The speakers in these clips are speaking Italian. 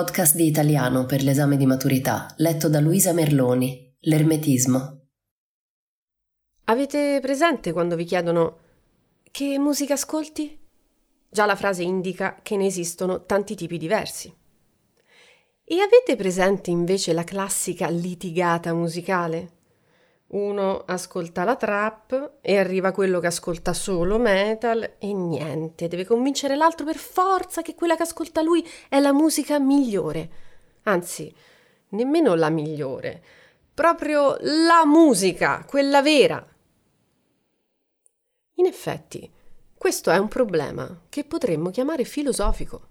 Podcast di italiano per l'esame di maturità, letto da Luisa Merloni. L'ermetismo. Avete presente quando vi chiedono che musica ascolti? Già la frase indica che ne esistono tanti tipi diversi. E avete presente invece la classica litigata musicale? Uno ascolta la trap e arriva quello che ascolta solo metal e niente, deve convincere l'altro per forza che quella che ascolta lui è la musica migliore. Anzi, nemmeno la migliore, proprio la musica, quella vera. In effetti, questo è un problema che potremmo chiamare filosofico.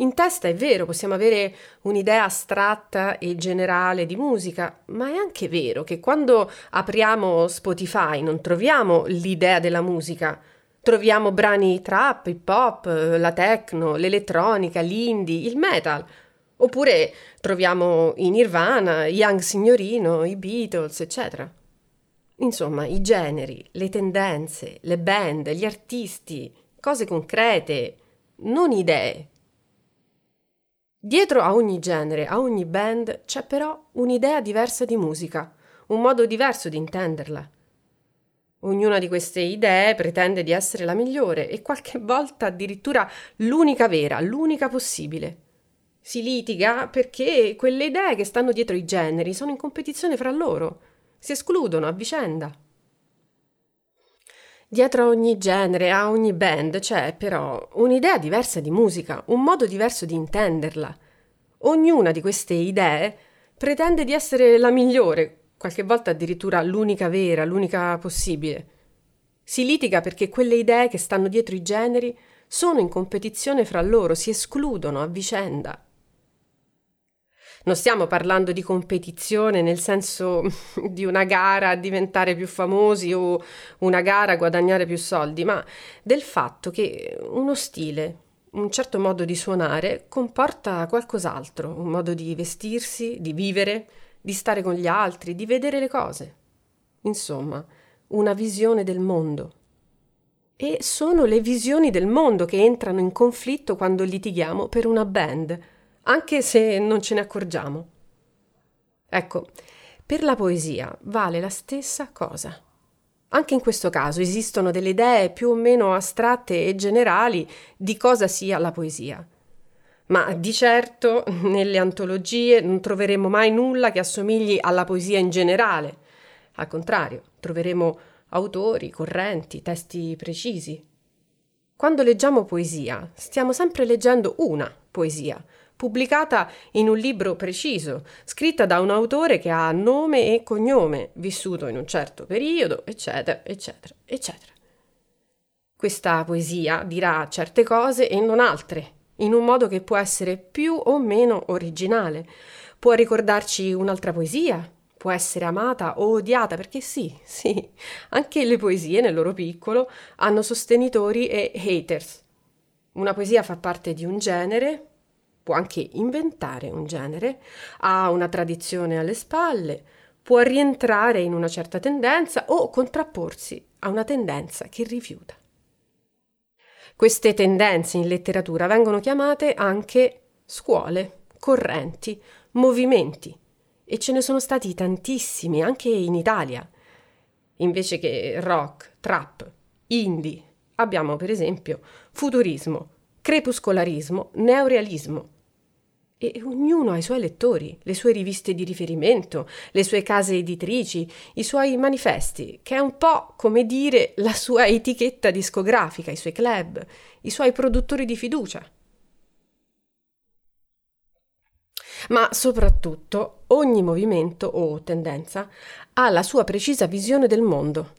In testa è vero, possiamo avere un'idea astratta e generale di musica, ma è anche vero che quando apriamo Spotify non troviamo l'idea della musica, troviamo brani trap, hip hop, la techno, l'elettronica, l'indie, il metal. Oppure troviamo i Nirvana, Young Signorino, i Beatles, eccetera. Insomma, i generi, le tendenze, le band, gli artisti, cose concrete, non idee. Dietro a ogni genere, a ogni band, c'è però un'idea diversa di musica, un modo diverso di intenderla. Ognuna di queste idee pretende di essere la migliore e qualche volta addirittura l'unica vera, l'unica possibile. Si litiga perché quelle idee che stanno dietro i generi sono in competizione fra loro, si escludono a vicenda. Dietro a ogni genere, a ogni band, c'è però un'idea diversa di musica, un modo diverso di intenderla. Ognuna di queste idee pretende di essere la migliore, qualche volta addirittura l'unica vera, l'unica possibile. Si litiga perché quelle idee che stanno dietro i generi sono in competizione fra loro, si escludono a vicenda. Non stiamo parlando di competizione nel senso di una gara a diventare più famosi o una gara a guadagnare più soldi, ma del fatto che uno stile, un certo modo di suonare comporta qualcos'altro, un modo di vestirsi, di vivere, di stare con gli altri, di vedere le cose. Insomma, una visione del mondo. E sono le visioni del mondo che entrano in conflitto quando litighiamo per una band anche se non ce ne accorgiamo. Ecco, per la poesia vale la stessa cosa. Anche in questo caso esistono delle idee più o meno astratte e generali di cosa sia la poesia. Ma di certo nelle antologie non troveremo mai nulla che assomigli alla poesia in generale. Al contrario, troveremo autori, correnti, testi precisi. Quando leggiamo poesia, stiamo sempre leggendo una poesia, pubblicata in un libro preciso, scritta da un autore che ha nome e cognome, vissuto in un certo periodo, eccetera, eccetera, eccetera. Questa poesia dirà certe cose e non altre, in un modo che può essere più o meno originale. Può ricordarci un'altra poesia, può essere amata o odiata, perché sì, sì, anche le poesie nel loro piccolo hanno sostenitori e haters. Una poesia fa parte di un genere, può anche inventare un genere, ha una tradizione alle spalle, può rientrare in una certa tendenza o contrapporsi a una tendenza che rifiuta. Queste tendenze in letteratura vengono chiamate anche scuole, correnti, movimenti e ce ne sono stati tantissimi anche in Italia. Invece che rock, trap, indie, abbiamo per esempio futurismo, crepuscolarismo, neorealismo, e ognuno ha i suoi lettori, le sue riviste di riferimento, le sue case editrici, i suoi manifesti, che è un po' come dire la sua etichetta discografica, i suoi club, i suoi produttori di fiducia. Ma soprattutto ogni movimento o tendenza ha la sua precisa visione del mondo.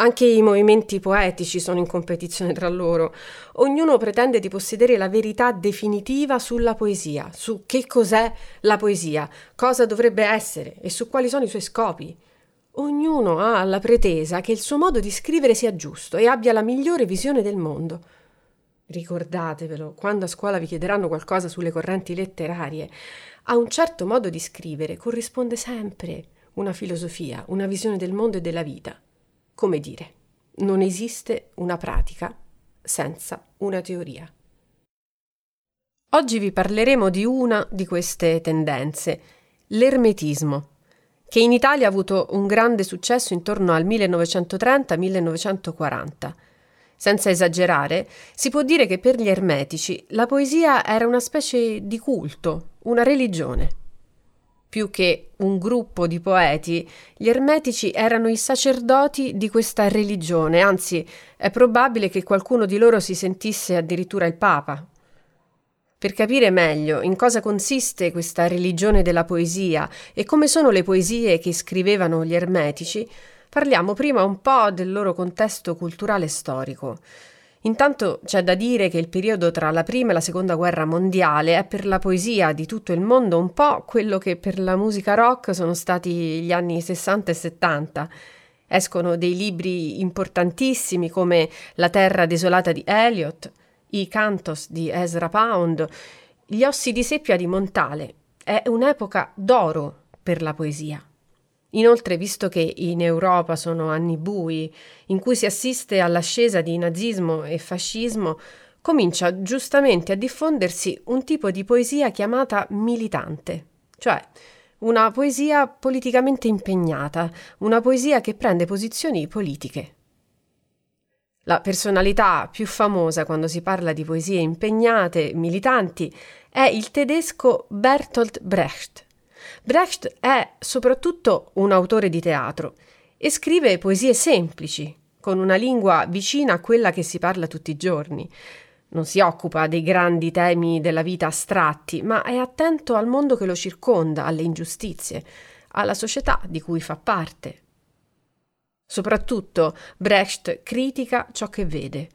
Anche i movimenti poetici sono in competizione tra loro. Ognuno pretende di possedere la verità definitiva sulla poesia, su che cos'è la poesia, cosa dovrebbe essere e su quali sono i suoi scopi. Ognuno ha la pretesa che il suo modo di scrivere sia giusto e abbia la migliore visione del mondo. Ricordatevelo, quando a scuola vi chiederanno qualcosa sulle correnti letterarie, a un certo modo di scrivere corrisponde sempre una filosofia, una visione del mondo e della vita. Come dire, non esiste una pratica senza una teoria. Oggi vi parleremo di una di queste tendenze, l'ermetismo, che in Italia ha avuto un grande successo intorno al 1930-1940. Senza esagerare, si può dire che per gli ermetici la poesia era una specie di culto, una religione più che un gruppo di poeti, gli ermetici erano i sacerdoti di questa religione, anzi è probabile che qualcuno di loro si sentisse addirittura il Papa. Per capire meglio in cosa consiste questa religione della poesia e come sono le poesie che scrivevano gli ermetici, parliamo prima un po' del loro contesto culturale storico. Intanto c'è da dire che il periodo tra la prima e la seconda guerra mondiale è per la poesia di tutto il mondo un po' quello che per la musica rock sono stati gli anni 60 e 70. Escono dei libri importantissimi come La terra desolata di Eliot, I cantos di Ezra Pound, Gli ossi di seppia di Montale. È un'epoca d'oro per la poesia. Inoltre, visto che in Europa sono anni bui, in cui si assiste all'ascesa di nazismo e fascismo, comincia giustamente a diffondersi un tipo di poesia chiamata militante, cioè una poesia politicamente impegnata, una poesia che prende posizioni politiche. La personalità più famosa quando si parla di poesie impegnate, militanti, è il tedesco Bertolt Brecht Brecht è soprattutto un autore di teatro e scrive poesie semplici, con una lingua vicina a quella che si parla tutti i giorni. Non si occupa dei grandi temi della vita astratti, ma è attento al mondo che lo circonda, alle ingiustizie, alla società di cui fa parte. Soprattutto Brecht critica ciò che vede,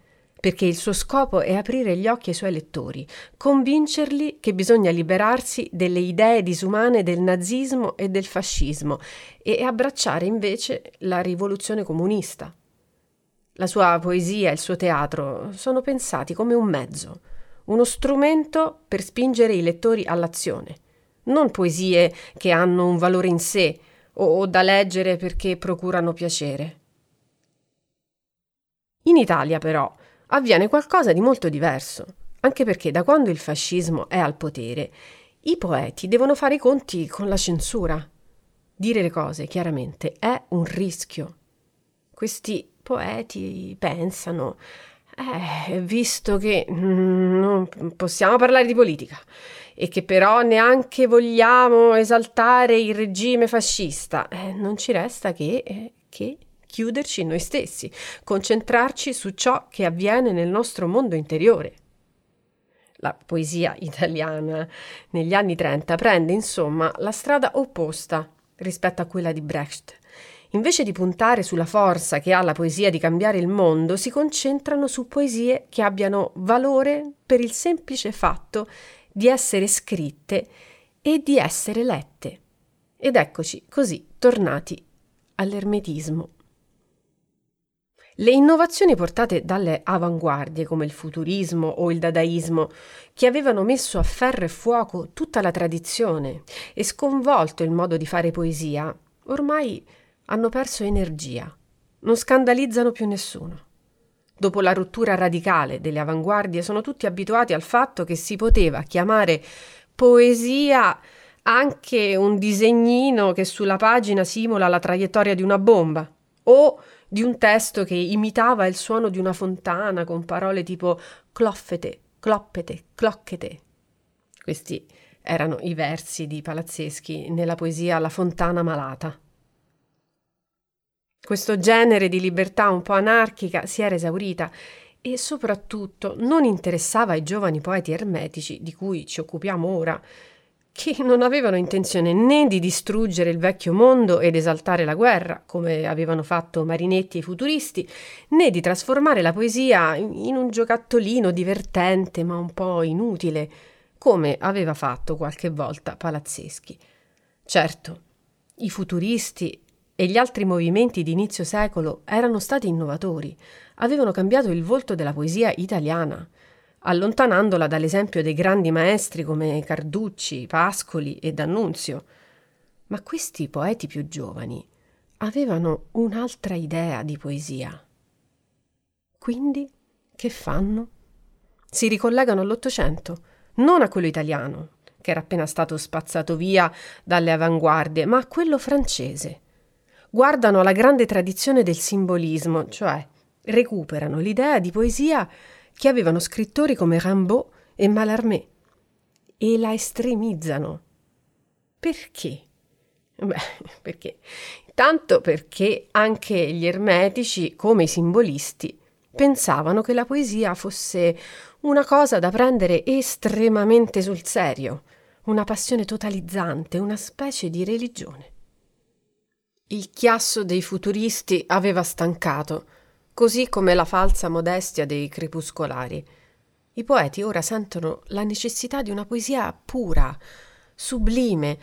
perché il suo scopo è aprire gli occhi ai suoi lettori, convincerli che bisogna liberarsi delle idee disumane del nazismo e del fascismo e abbracciare invece la rivoluzione comunista. La sua poesia e il suo teatro sono pensati come un mezzo, uno strumento per spingere i lettori all'azione, non poesie che hanno un valore in sé o da leggere perché procurano piacere. In Italia però avviene qualcosa di molto diverso, anche perché da quando il fascismo è al potere, i poeti devono fare i conti con la censura. Dire le cose chiaramente è un rischio. Questi poeti pensano, eh, visto che mm, non possiamo parlare di politica e che però neanche vogliamo esaltare il regime fascista, eh, non ci resta che, eh, che chiuderci in noi stessi, concentrarci su ciò che avviene nel nostro mondo interiore. La poesia italiana negli anni 30 prende insomma la strada opposta rispetto a quella di Brecht. Invece di puntare sulla forza che ha la poesia di cambiare il mondo, si concentrano su poesie che abbiano valore per il semplice fatto di essere scritte e di essere lette. Ed eccoci così tornati all'ermetismo. Le innovazioni portate dalle avanguardie come il futurismo o il dadaismo, che avevano messo a ferro e fuoco tutta la tradizione e sconvolto il modo di fare poesia, ormai hanno perso energia, non scandalizzano più nessuno. Dopo la rottura radicale delle avanguardie sono tutti abituati al fatto che si poteva chiamare poesia anche un disegnino che sulla pagina simula la traiettoria di una bomba o di un testo che imitava il suono di una fontana con parole tipo cloffete, cloppete, clocchete. Questi erano i versi di Palazzeschi nella poesia La fontana malata. Questo genere di libertà un po' anarchica si era esaurita e soprattutto non interessava ai giovani poeti ermetici di cui ci occupiamo ora, che non avevano intenzione né di distruggere il vecchio mondo ed esaltare la guerra, come avevano fatto Marinetti e i futuristi, né di trasformare la poesia in un giocattolino divertente ma un po' inutile, come aveva fatto qualche volta Palazzeschi. Certo, i futuristi e gli altri movimenti di inizio secolo erano stati innovatori, avevano cambiato il volto della poesia italiana, allontanandola dall'esempio dei grandi maestri come Carducci, Pascoli e D'Annunzio. Ma questi poeti più giovani avevano un'altra idea di poesia. Quindi che fanno? Si ricollegano all'Ottocento, non a quello italiano, che era appena stato spazzato via dalle avanguardie, ma a quello francese. Guardano alla grande tradizione del simbolismo, cioè recuperano l'idea di poesia che avevano scrittori come Rimbaud e Mallarmé e la estremizzano. Perché? Beh, perché? Tanto perché anche gli ermetici, come i simbolisti, pensavano che la poesia fosse una cosa da prendere estremamente sul serio, una passione totalizzante, una specie di religione. Il chiasso dei futuristi aveva stancato così come la falsa modestia dei crepuscolari. I poeti ora sentono la necessità di una poesia pura, sublime,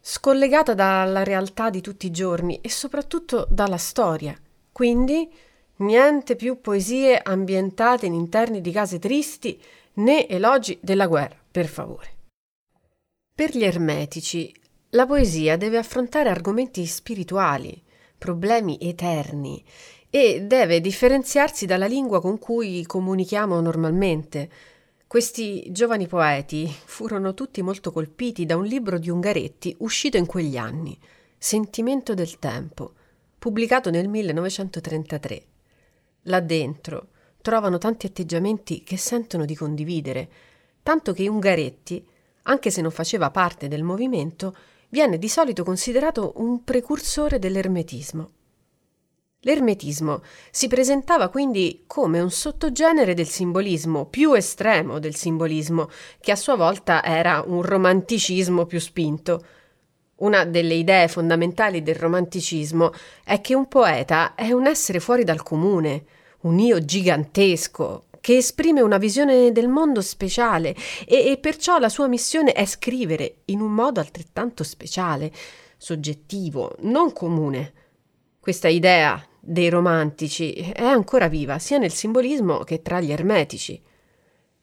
scollegata dalla realtà di tutti i giorni e soprattutto dalla storia. Quindi niente più poesie ambientate in interni di case tristi né elogi della guerra, per favore. Per gli ermetici la poesia deve affrontare argomenti spirituali, problemi eterni e deve differenziarsi dalla lingua con cui comunichiamo normalmente. Questi giovani poeti furono tutti molto colpiti da un libro di Ungaretti uscito in quegli anni, Sentimento del tempo, pubblicato nel 1933. Là dentro trovano tanti atteggiamenti che sentono di condividere, tanto che Ungaretti, anche se non faceva parte del movimento, viene di solito considerato un precursore dell'ermetismo. L'ermetismo si presentava quindi come un sottogenere del simbolismo, più estremo del simbolismo, che a sua volta era un romanticismo più spinto. Una delle idee fondamentali del romanticismo è che un poeta è un essere fuori dal comune, un io gigantesco, che esprime una visione del mondo speciale e, e perciò la sua missione è scrivere in un modo altrettanto speciale, soggettivo, non comune. Questa idea dei romantici è ancora viva sia nel simbolismo che tra gli ermetici.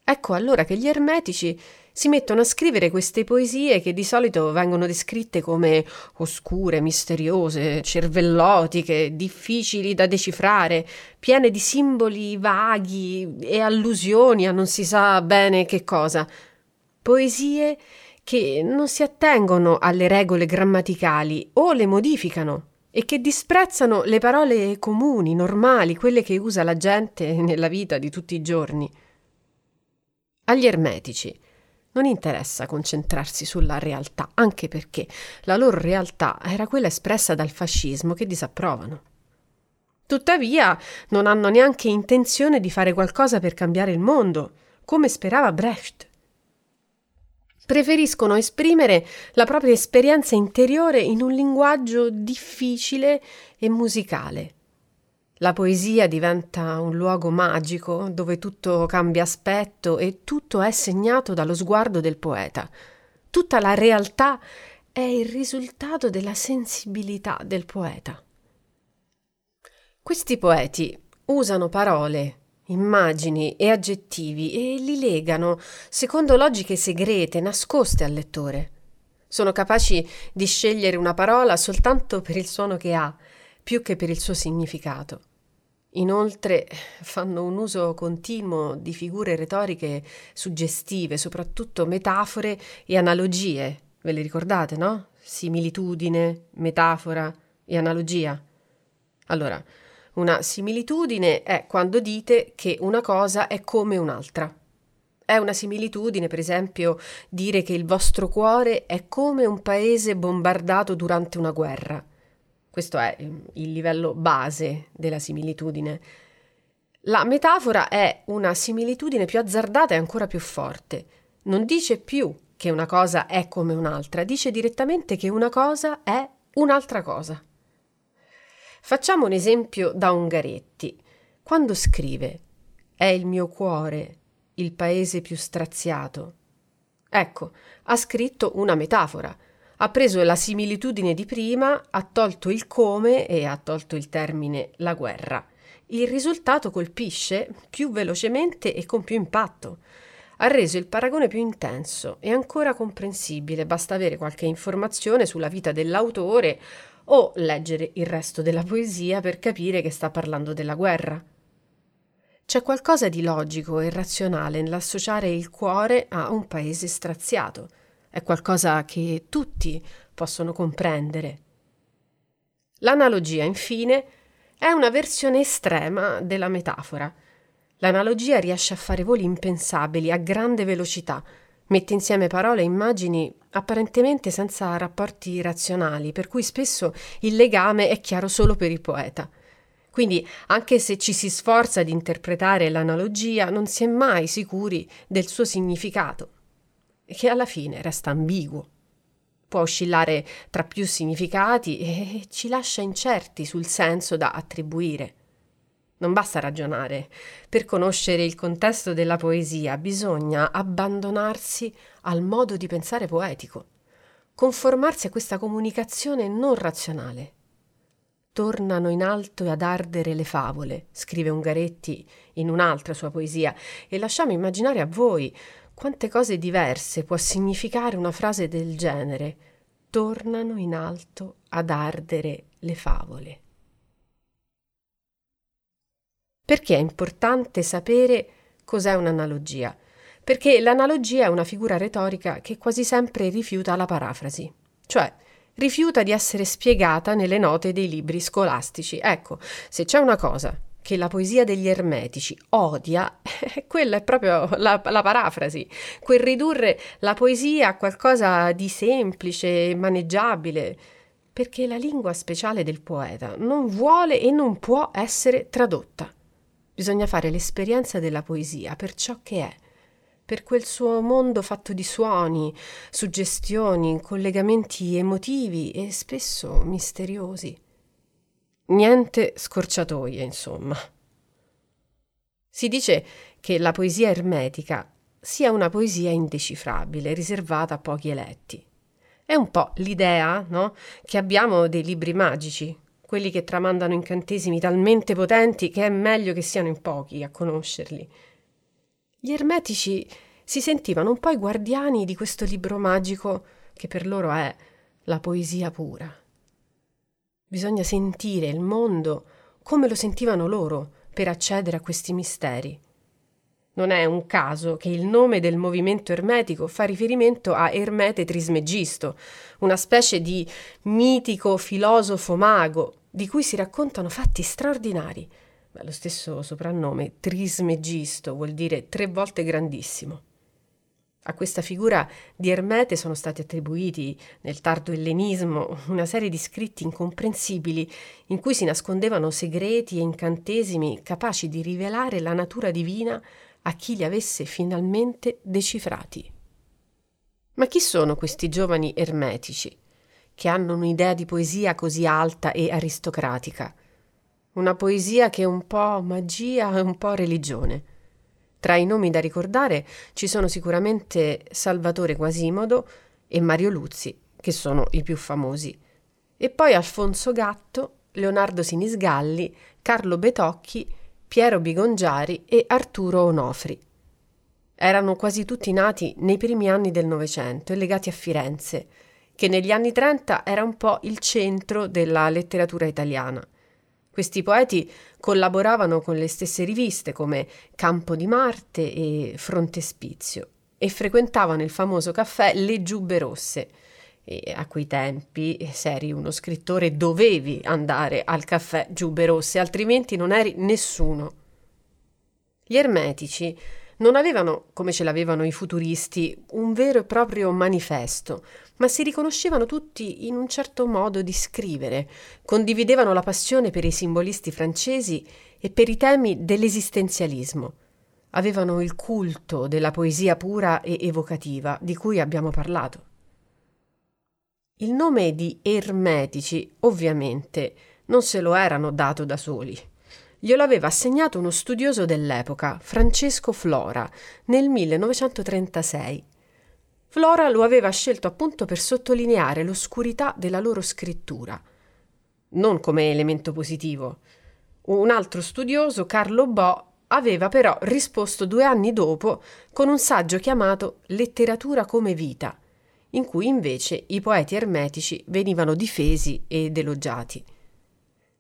Ecco allora che gli ermetici si mettono a scrivere queste poesie che di solito vengono descritte come oscure, misteriose, cervellotiche, difficili da decifrare, piene di simboli vaghi e allusioni a non si sa bene che cosa. Poesie che non si attengono alle regole grammaticali o le modificano e che disprezzano le parole comuni, normali, quelle che usa la gente nella vita di tutti i giorni. Agli ermetici non interessa concentrarsi sulla realtà, anche perché la loro realtà era quella espressa dal fascismo che disapprovano. Tuttavia non hanno neanche intenzione di fare qualcosa per cambiare il mondo, come sperava Brecht preferiscono esprimere la propria esperienza interiore in un linguaggio difficile e musicale. La poesia diventa un luogo magico dove tutto cambia aspetto e tutto è segnato dallo sguardo del poeta. Tutta la realtà è il risultato della sensibilità del poeta. Questi poeti usano parole immagini e aggettivi e li legano secondo logiche segrete, nascoste al lettore. Sono capaci di scegliere una parola soltanto per il suono che ha, più che per il suo significato. Inoltre fanno un uso continuo di figure retoriche suggestive, soprattutto metafore e analogie. Ve le ricordate, no? Similitudine, metafora e analogia. Allora, una similitudine è quando dite che una cosa è come un'altra. È una similitudine, per esempio, dire che il vostro cuore è come un paese bombardato durante una guerra. Questo è il livello base della similitudine. La metafora è una similitudine più azzardata e ancora più forte. Non dice più che una cosa è come un'altra, dice direttamente che una cosa è un'altra cosa. Facciamo un esempio da Ungaretti. Quando scrive È il mio cuore il paese più straziato. Ecco, ha scritto una metafora. Ha preso la similitudine di prima, ha tolto il come e ha tolto il termine la guerra. Il risultato colpisce più velocemente e con più impatto. Ha reso il paragone più intenso e ancora comprensibile, basta avere qualche informazione sulla vita dell'autore o leggere il resto della poesia per capire che sta parlando della guerra. C'è qualcosa di logico e razionale nell'associare il cuore a un paese straziato. È qualcosa che tutti possono comprendere. L'analogia, infine, è una versione estrema della metafora. L'analogia riesce a fare voli impensabili a grande velocità, mette insieme parole e immagini apparentemente senza rapporti razionali, per cui spesso il legame è chiaro solo per il poeta. Quindi, anche se ci si sforza di interpretare l'analogia, non si è mai sicuri del suo significato, che alla fine resta ambiguo. Può oscillare tra più significati e ci lascia incerti sul senso da attribuire. Non basta ragionare. Per conoscere il contesto della poesia bisogna abbandonarsi al modo di pensare poetico, conformarsi a questa comunicazione non razionale. Tornano in alto ad ardere le favole, scrive Ungaretti in un'altra sua poesia, e lasciamo immaginare a voi quante cose diverse può significare una frase del genere. Tornano in alto ad ardere le favole. Perché è importante sapere cos'è un'analogia? Perché l'analogia è una figura retorica che quasi sempre rifiuta la parafrasi, cioè rifiuta di essere spiegata nelle note dei libri scolastici. Ecco, se c'è una cosa che la poesia degli ermetici odia, quella è proprio la, la, parafrasi, quel ridurre la poesia a qualcosa di semplice e maneggiabile, perché la lingua speciale del poeta non vuole e non può essere tradotta. Bisogna fare l'esperienza della poesia per ciò che è, per quel suo mondo fatto di suoni, suggestioni, collegamenti emotivi e spesso misteriosi. Niente scorciatoie, insomma. Si dice che la poesia ermetica sia una poesia indecifrabile, riservata a pochi eletti. È un po' l'idea, no? che abbiamo dei libri magici, quelli che tramandano incantesimi talmente potenti che è meglio che siano in pochi a conoscerli. Gli ermetici si sentivano un po' i guardiani di questo libro magico che per loro è la poesia pura. Bisogna sentire il mondo come lo sentivano loro per accedere a questi misteri. Non è un caso che il nome del movimento ermetico fa riferimento a Ermete Trismegisto, una specie di mitico filosofo mago di cui si raccontano fatti straordinari. Beh, lo stesso soprannome, Trismegisto, vuol dire tre volte grandissimo. A questa figura di Ermete sono stati attribuiti nel tardo ellenismo una serie di scritti incomprensibili in cui si nascondevano segreti e incantesimi capaci di rivelare la natura divina a chi li avesse finalmente decifrati. Ma chi sono questi giovani ermetici? Che hanno un'idea di poesia così alta e aristocratica. Una poesia che è un po' magia e un po' religione. Tra i nomi da ricordare ci sono sicuramente Salvatore Quasimodo e Mario Luzzi, che sono i più famosi, e poi Alfonso Gatto, Leonardo Sinisgalli, Carlo Betocchi, Piero Bigongiari e Arturo Onofri. Erano quasi tutti nati nei primi anni del Novecento e legati a Firenze, che negli anni 30 era un po' il centro della letteratura italiana. Questi poeti collaboravano con le stesse riviste come Campo di Marte e Frontespizio e frequentavano il famoso caffè Le Giubbe Rosse. E a quei tempi, se eri uno scrittore, dovevi andare al caffè Giubbe Rosse, altrimenti non eri nessuno. Gli ermetici non avevano, come ce l'avevano i futuristi, un vero e proprio manifesto, ma si riconoscevano tutti in un certo modo di scrivere, condividevano la passione per i simbolisti francesi e per i temi dell'esistenzialismo. avevano il culto della poesia pura e evocativa di cui abbiamo parlato. Il nome di ermetici, ovviamente, non se lo erano dato da soli. Glielo aveva assegnato uno studioso dell'epoca, Francesco Flora, nel 1936. Flora lo aveva scelto appunto per sottolineare l'oscurità della loro scrittura, non come elemento positivo. Un altro studioso, Carlo Bo, aveva però risposto due anni dopo con un saggio chiamato Letteratura come vita, in cui invece i poeti ermetici venivano difesi ed elogiati.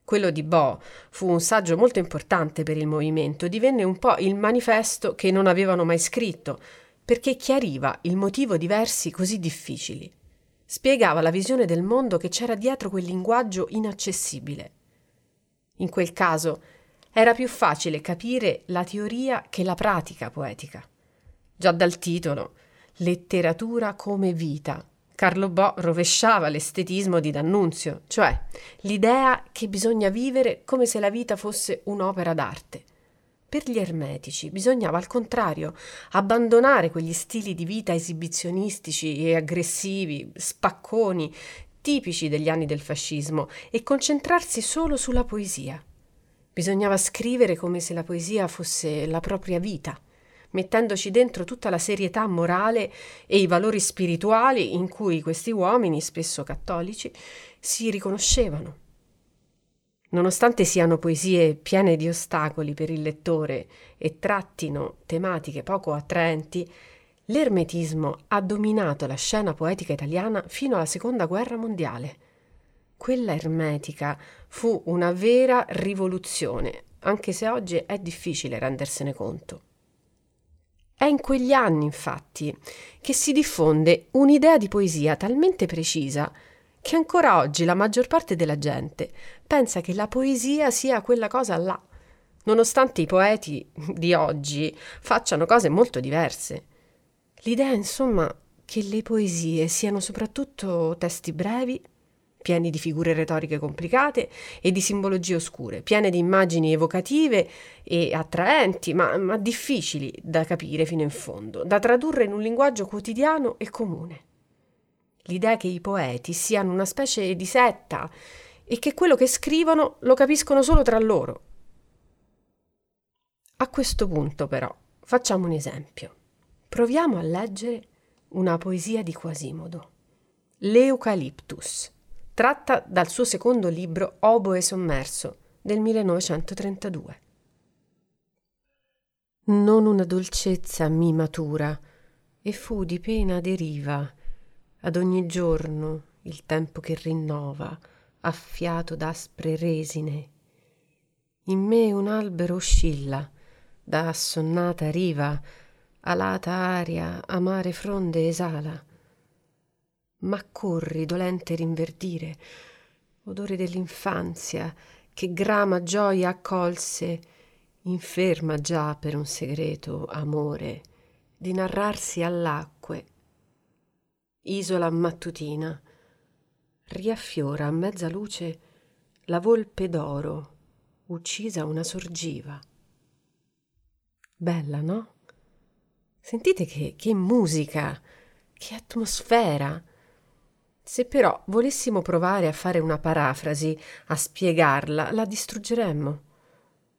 Quello di Bo fu un saggio molto importante per il movimento, divenne un po' il manifesto che non avevano mai scritto, perché chiariva il motivo di versi così difficili. Spiegava la visione del mondo che c'era dietro quel linguaggio inaccessibile. In quel caso era più facile capire la teoria che la pratica poetica. Già dal titolo Letteratura come vita. Carlo Bo rovesciava l'estetismo di D'Annunzio, cioè l'idea che bisogna vivere come se la vita fosse un'opera d'arte. Per gli ermetici bisognava al contrario abbandonare quegli stili di vita esibizionistici e aggressivi, spacconi, tipici degli anni del fascismo e concentrarsi solo sulla poesia. Bisognava scrivere come se la poesia fosse la propria vita mettendoci dentro tutta la serietà morale e i valori spirituali in cui questi uomini, spesso cattolici, si riconoscevano. Nonostante siano poesie piene di ostacoli per il lettore e trattino tematiche poco attraenti, l'ermetismo ha dominato la scena poetica italiana fino alla Seconda Guerra Mondiale. Quella ermetica fu una vera rivoluzione, anche se oggi è difficile rendersene conto. È in quegli anni, infatti, che si diffonde un'idea di poesia talmente precisa che ancora oggi la maggior parte della gente pensa che la poesia sia quella cosa là, nonostante i poeti di oggi facciano cose molto diverse. L'idea, insomma, che le poesie siano soprattutto testi brevi, pieni di figure retoriche complicate e di simbologie oscure, piene di immagini evocative e attraenti, ma, ma, difficili da capire fino in fondo, da tradurre in un linguaggio quotidiano e comune. L'idea che i poeti siano una specie di setta e che quello che scrivono lo capiscono solo tra loro. A questo punto, però, facciamo un esempio. Proviamo a leggere una poesia di Quasimodo. L'Eucaliptus tratta dal suo secondo libro Oboe sommerso del 1932. Non una dolcezza mi matura e fu di pena deriva ad ogni giorno il tempo che rinnova affiato d'aspre resine. In me un albero oscilla da assonnata riva alata aria amare fronde esala ma corri dolente rinverdire, odore dell'infanzia che grama gioia accolse, inferma già per un segreto amore di narrarsi all'acque. Isola mattutina, riaffiora a mezza luce la volpe d'oro, uccisa una sorgiva. Bella, no? Sentite che, che musica, che atmosfera. Se però volessimo provare a fare una parafrasi, a spiegarla, la distruggeremmo.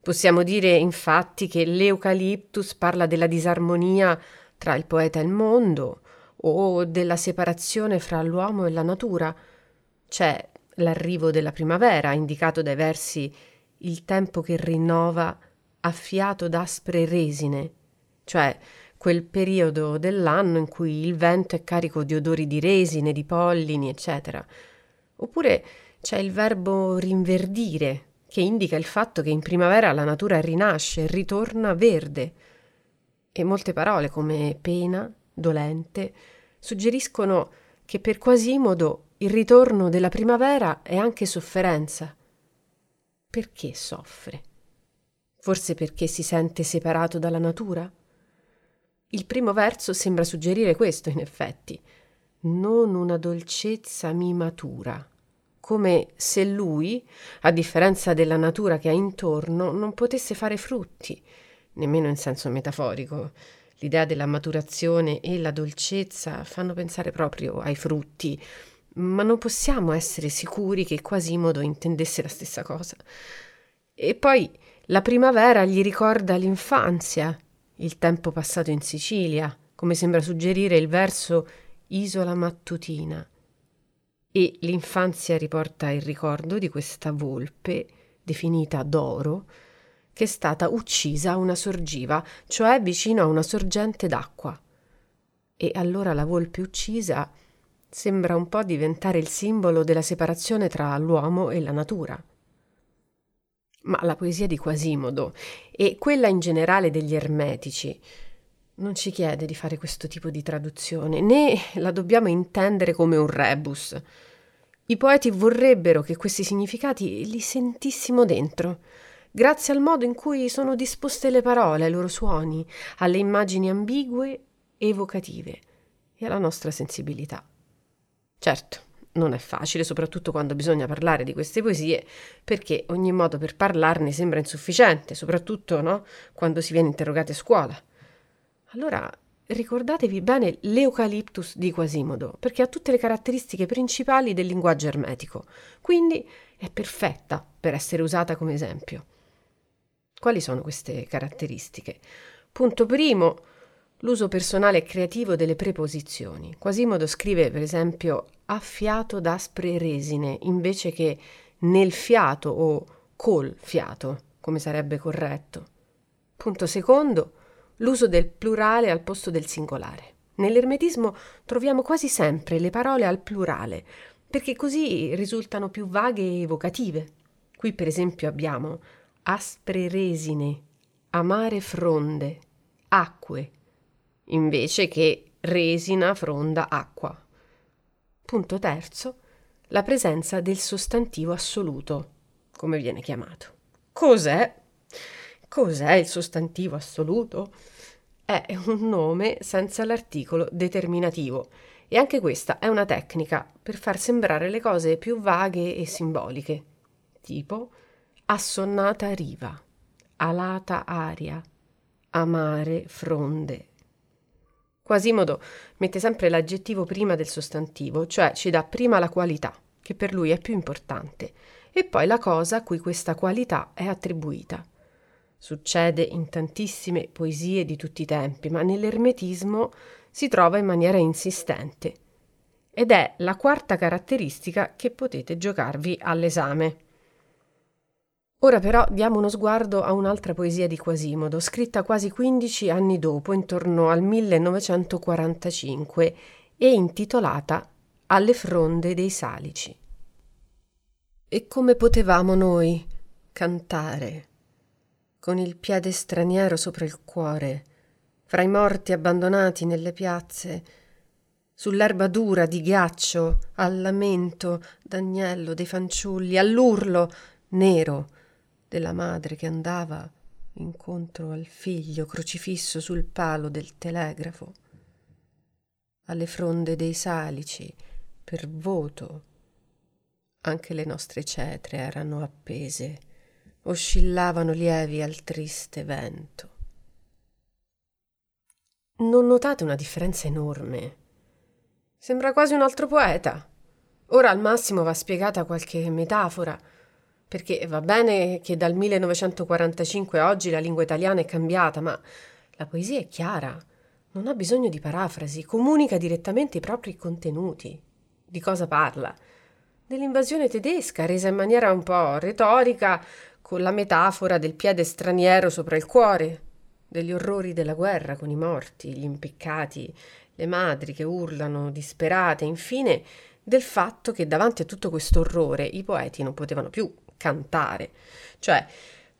Possiamo dire infatti che l'Eucaliptus parla della disarmonia tra il poeta e il mondo, o della separazione fra l'uomo e la natura. C'è l'arrivo della primavera, indicato dai versi il tempo che rinnova affiato d'aspre resine, cioè quel periodo dell'anno in cui il vento è carico di odori di resine, di pollini, eccetera. Oppure c'è il verbo rinverdire, che indica il fatto che in primavera la natura rinasce, ritorna verde. E molte parole come pena, dolente, suggeriscono che per Quasimodo il ritorno della primavera è anche sofferenza. Perché soffre? Forse perché si sente separato dalla natura? Il primo verso sembra suggerire questo, in effetti. Non una dolcezza mi matura, come se lui, a differenza della natura che ha intorno, non potesse fare frutti, nemmeno in senso metaforico. L'idea della maturazione e la dolcezza fanno pensare proprio ai frutti, ma non possiamo essere sicuri che Quasimodo intendesse la stessa cosa. E poi la primavera gli ricorda l'infanzia, il tempo passato in Sicilia, come sembra suggerire il verso Isola mattutina. E l'infanzia riporta il ricordo di questa volpe, definita d'oro, che è stata uccisa a una sorgiva, cioè vicino a una sorgente d'acqua. E allora la volpe uccisa sembra un po' diventare il simbolo della separazione tra l'uomo e la natura. Ma la poesia di Quasimodo e quella in generale degli ermetici non ci chiede di fare questo tipo di traduzione, né la dobbiamo intendere come un rebus. I poeti vorrebbero che questi significati li sentissimo dentro, grazie al modo in cui sono disposte le parole, ai loro suoni, alle immagini ambigue evocative e alla nostra sensibilità. Certo, non è facile, soprattutto quando bisogna parlare di queste poesie, perché ogni modo per parlarne sembra insufficiente, soprattutto no? quando si viene interrogati a scuola. Allora ricordatevi bene l'Eucaliptus di Quasimodo, perché ha tutte le caratteristiche principali del linguaggio ermetico, quindi è perfetta per essere usata come esempio. Quali sono queste caratteristiche? Punto primo, l'uso personale e creativo delle preposizioni. Quasimodo scrive, per esempio, a fiato d'aspre resine, invece che nel fiato o col fiato, come sarebbe corretto. Punto secondo, l'uso del plurale al posto del singolare. Nell'ermetismo troviamo quasi sempre le parole al plurale, perché così risultano più vaghe e evocative. Qui, per esempio, abbiamo aspre resine, amare fronde, acque, invece che resina, fronda, acqua. Punto terzo, la presenza del sostantivo assoluto, come viene chiamato. Cos'è? Cos'è il sostantivo assoluto? È un nome senza l'articolo determinativo e anche questa è una tecnica per far sembrare le cose più vaghe e simboliche, tipo assonnata riva, alata aria, amare fronde. Quasimodo mette sempre l'aggettivo prima del sostantivo, cioè ci dà prima la qualità, che per lui è più importante, e poi la cosa a cui questa qualità è attribuita. Succede in tantissime poesie di tutti i tempi, ma nell'ermetismo si trova in maniera insistente. Ed è la quarta caratteristica che potete giocarvi all'esame. Ora però diamo uno sguardo a un'altra poesia di Quasimodo, scritta quasi 15 anni dopo, intorno al 1945, e intitolata Alle fronde dei salici. E come potevamo noi cantare, con il piede straniero sopra il cuore, fra i morti abbandonati nelle piazze, sull'erba dura di ghiaccio, al lamento d'agnello dei fanciulli, all'urlo nero della madre che andava incontro al figlio crocifisso sul palo del telegrafo, alle fronde dei salici, per voto. Anche le nostre cetre erano appese, oscillavano lievi al triste vento. Non notate una differenza enorme? Sembra quasi un altro poeta. Ora al massimo va spiegata qualche metafora, perché va bene che dal 1945 a oggi la lingua italiana è cambiata, ma la poesia è chiara, non ha bisogno di parafrasi, comunica direttamente i propri contenuti. Di cosa parla? Dell'invasione tedesca, resa in maniera un po' retorica, con la metafora del piede straniero sopra il cuore, degli orrori della guerra con i morti, gli impiccati, le madri che urlano disperate, infine del fatto che davanti a tutto questo orrore i poeti non potevano più cantare, cioè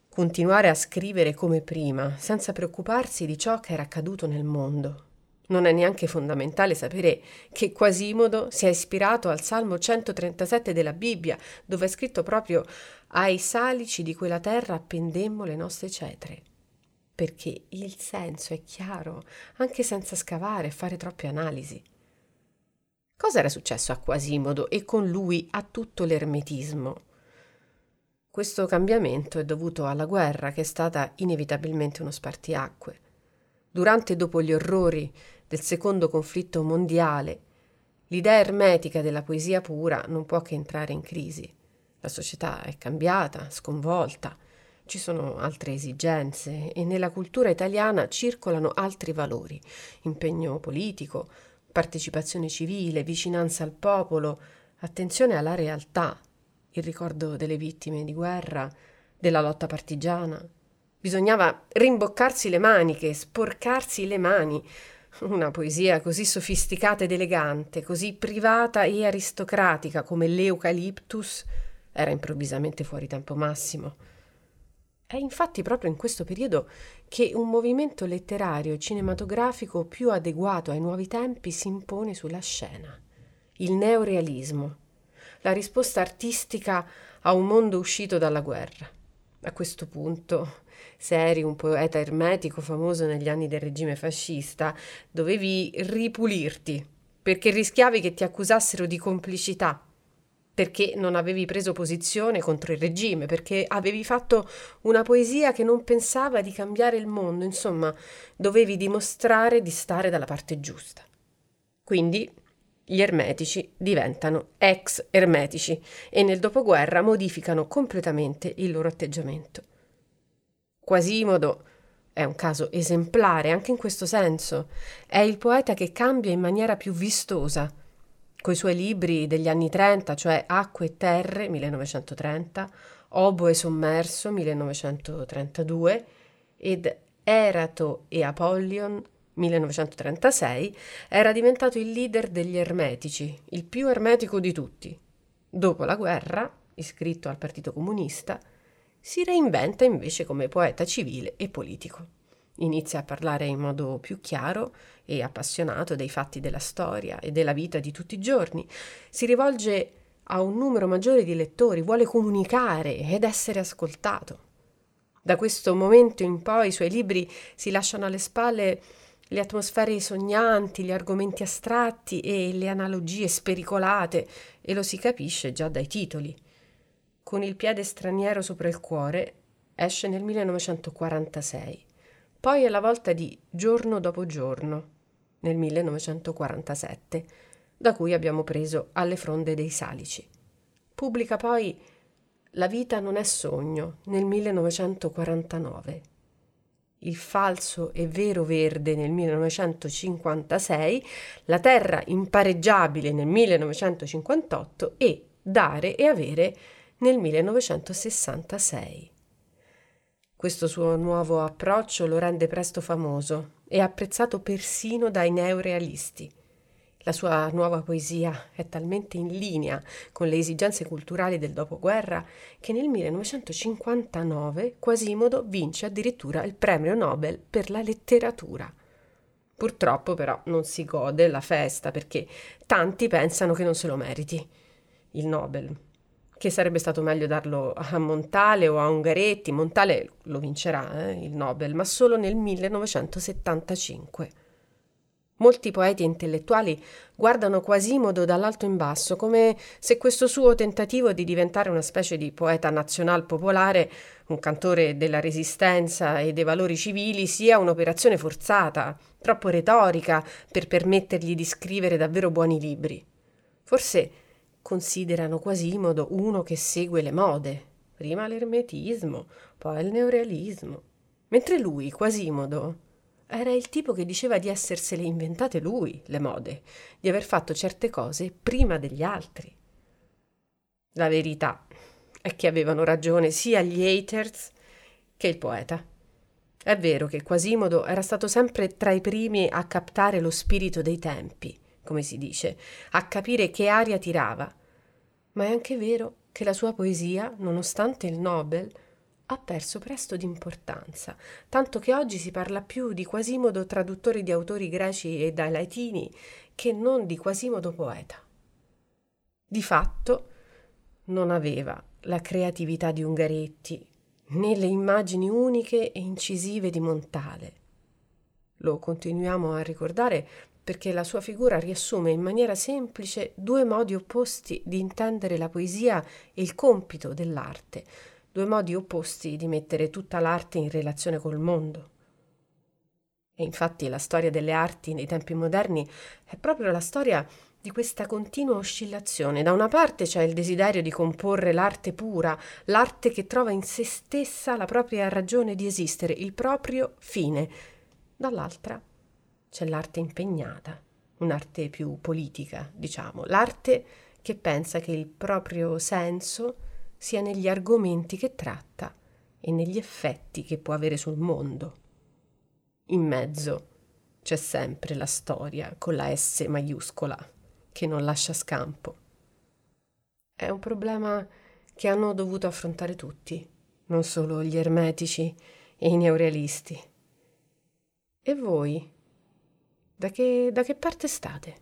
continuare a scrivere come prima, senza preoccuparsi di ciò che era accaduto nel mondo. Non è neanche fondamentale sapere che Quasimodo si è ispirato al Salmo 137 della Bibbia, dove è scritto proprio ai salici di quella terra appendemmo le nostre cetre. Perché il senso è chiaro, anche senza scavare e fare troppe analisi. Cosa era successo a Quasimodo e con lui a tutto l'ermetismo? Questo cambiamento è dovuto alla guerra che è stata inevitabilmente uno spartiacque. Durante e dopo gli orrori del secondo conflitto mondiale, l'idea ermetica della poesia pura non può che entrare in crisi. La società è cambiata, sconvolta, ci sono altre esigenze e nella cultura italiana circolano altri valori, impegno politico, partecipazione civile, vicinanza al popolo, attenzione alla realtà, il ricordo delle vittime di guerra, della lotta partigiana. Bisognava rimboccarsi le maniche, sporcarsi le mani. Una poesia così sofisticata ed elegante, così privata e aristocratica come l'Eucaliptus, era improvvisamente fuori tempo massimo. È infatti proprio in questo periodo che un movimento letterario e cinematografico più adeguato ai nuovi tempi si impone sulla scena. Il neorealismo, la risposta artistica a un mondo uscito dalla guerra. A questo punto, se eri un poeta ermetico famoso negli anni del regime fascista, dovevi ripulirti, perché rischiavi che ti accusassero di complicità, perché non avevi preso posizione contro il regime, perché avevi fatto una poesia che non pensava di cambiare il mondo, insomma, dovevi dimostrare di stare dalla parte giusta. Quindi gli ermetici diventano ex ermetici e nel dopoguerra modificano completamente il loro atteggiamento. Quasimodo è un caso esemplare anche in questo senso. È il poeta che cambia in maniera più vistosa. Coi suoi libri degli anni 30, cioè Acque e Terre, 1930, Oboe sommerso, 1932, ed Erato e Apollion, 1936, era diventato il leader degli ermetici, il più ermetico di tutti. Dopo la guerra, iscritto al Partito Comunista, si reinventa invece come poeta civile e politico. Inizia a parlare in modo più chiaro e appassionato dei fatti della storia e della vita di tutti i giorni. Si rivolge a un numero maggiore di lettori, vuole comunicare ed essere ascoltato. Da questo momento in poi i suoi libri si lasciano alle spalle le atmosfere sognanti, gli argomenti astratti e le analogie spericolate, e lo si capisce già dai titoli. Con il piede straniero sopra il cuore esce nel 1946, poi alla volta di Giorno dopo giorno, nel 1947, da cui abbiamo preso Alle fronde dei Salici. Pubblica poi La vita non è sogno nel 1949 il falso e vero verde nel 1956, La terra impareggiabile nel 1958 e Dare e avere nel 1966. Questo suo nuovo approccio lo rende presto famoso e apprezzato persino dai neorealisti. La sua nuova poesia è talmente in linea con le esigenze culturali del dopoguerra che nel 1959 Quasimodo vince addirittura il premio Nobel per la letteratura. Purtroppo però non si gode la festa perché tanti pensano che non se lo meriti il Nobel, che sarebbe stato meglio darlo a Montale o a Ungaretti. Montale lo vincerà eh, il Nobel, ma solo nel 1975. Molti poeti intellettuali guardano Quasimodo dall'alto in basso, come se questo suo tentativo di diventare una specie di poeta nazional popolare, un cantore della resistenza e dei valori civili, sia un'operazione forzata, troppo retorica per permettergli di scrivere davvero buoni libri. Forse considerano Quasimodo uno che segue le mode, prima l'ermetismo, poi il neorealismo, mentre lui, Quasimodo, era il tipo che diceva di essersele inventate lui, le mode, di aver fatto certe cose prima degli altri. La verità è che avevano ragione sia gli haters che il poeta. È vero che Quasimodo era stato sempre tra i primi a captare lo spirito dei tempi, come si dice, a capire che aria tirava, ma è anche vero che la sua poesia, nonostante il Nobel, ha perso presto di importanza, tanto che oggi si parla più di Quasimodo traduttore di autori greci e dai latini che non di Quasimodo poeta. Di fatto non aveva la creatività di Ungaretti né le immagini uniche e incisive di Montale. Lo continuiamo a ricordare perché la sua figura riassume in maniera semplice due modi opposti di intendere la poesia e il compito dell'arte, due modi opposti di mettere tutta l'arte in relazione col mondo. E infatti la storia delle arti nei tempi moderni è proprio la storia di questa continua oscillazione. Da una parte c'è il desiderio di comporre l'arte pura, l'arte che trova in se stessa la propria ragione di esistere, il proprio fine. Dall'altra c'è l'arte impegnata, un'arte più politica, diciamo, l'arte che pensa che il proprio senso sia negli argomenti che tratta e negli effetti che può avere sul mondo. In mezzo c'è sempre la storia con la S maiuscola che non lascia scampo. È un problema che hanno dovuto affrontare tutti, non solo gli ermetici e i neorealisti. E voi? Da che, da che parte state?